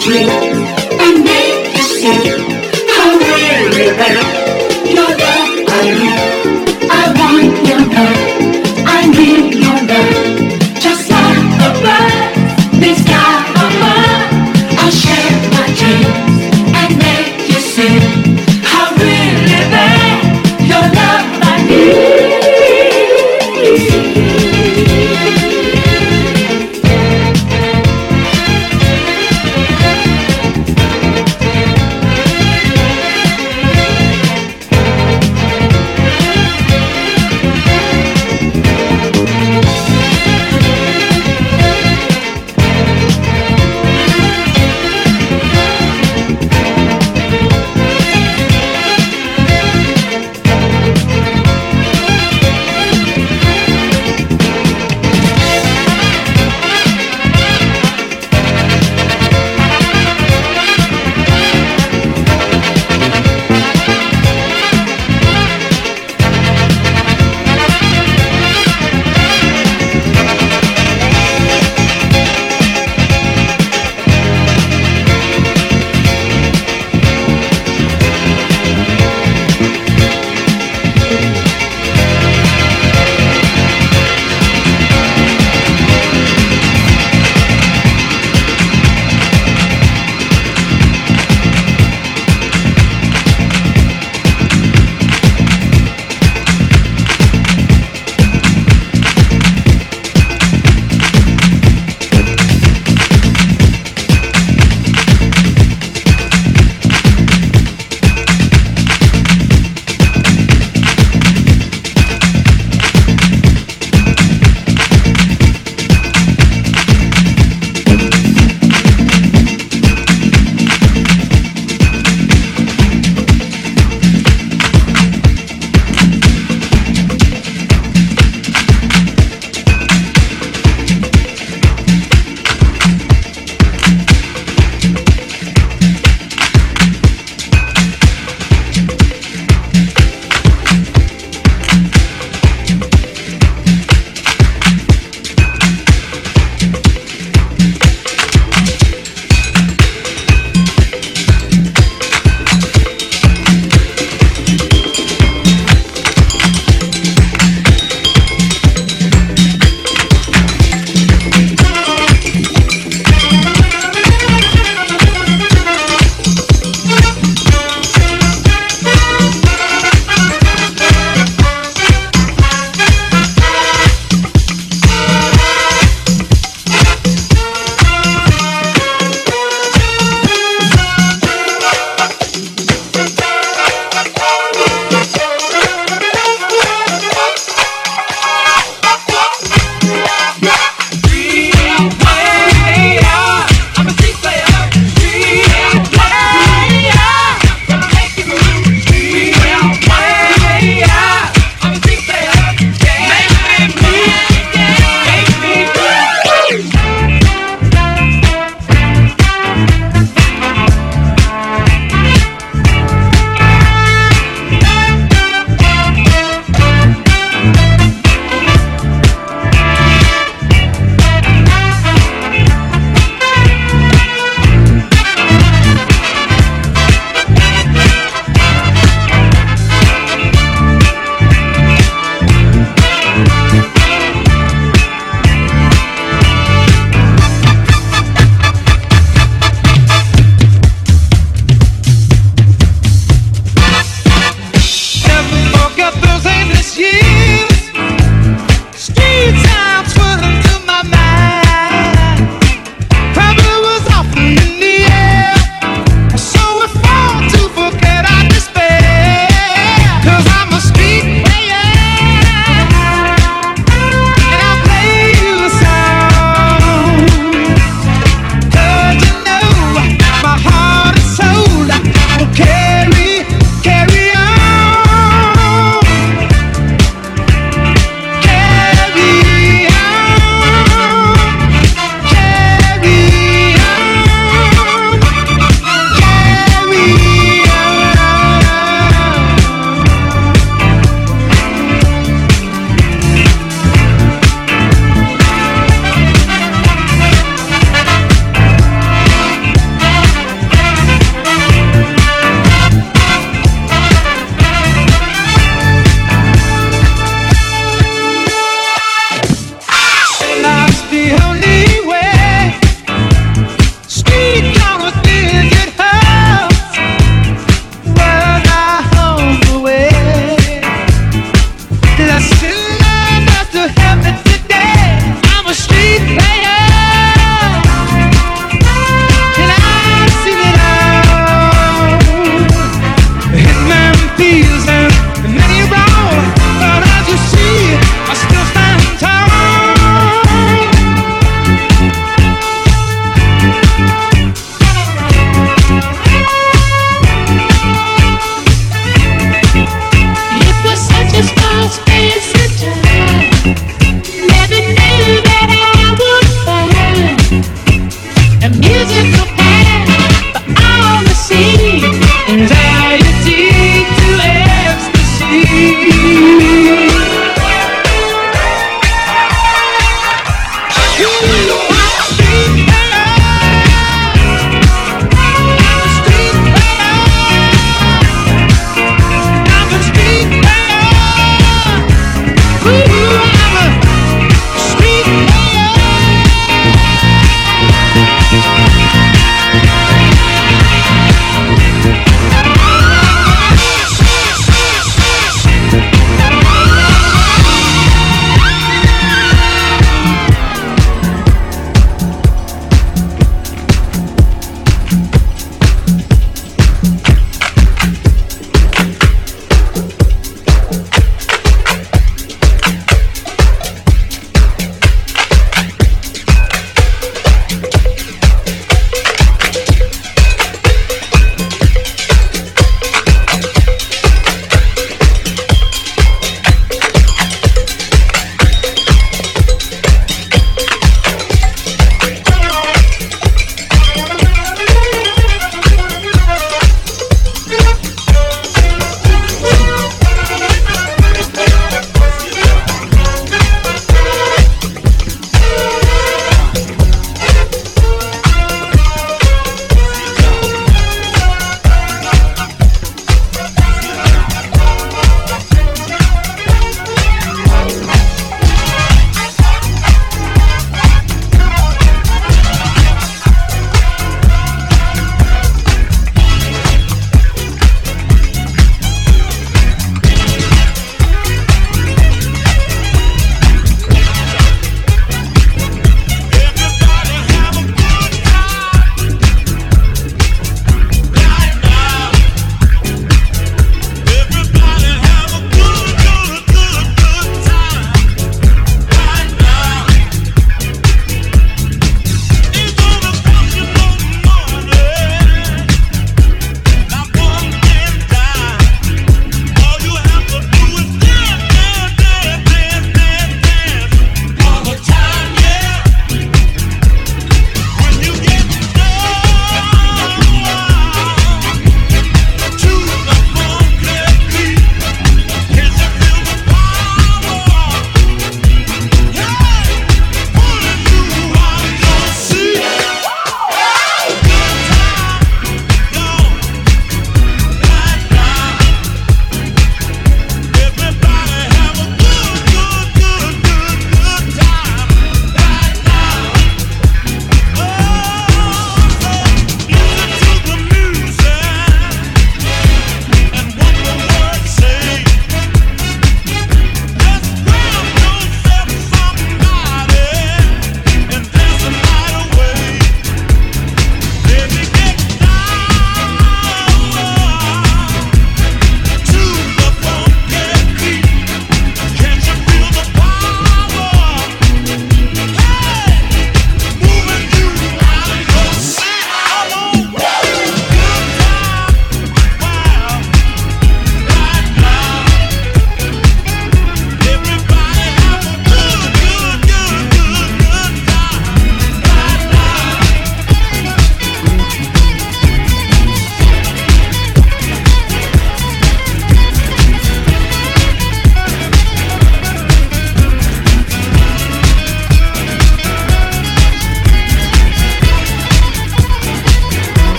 share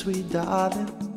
sweet darling.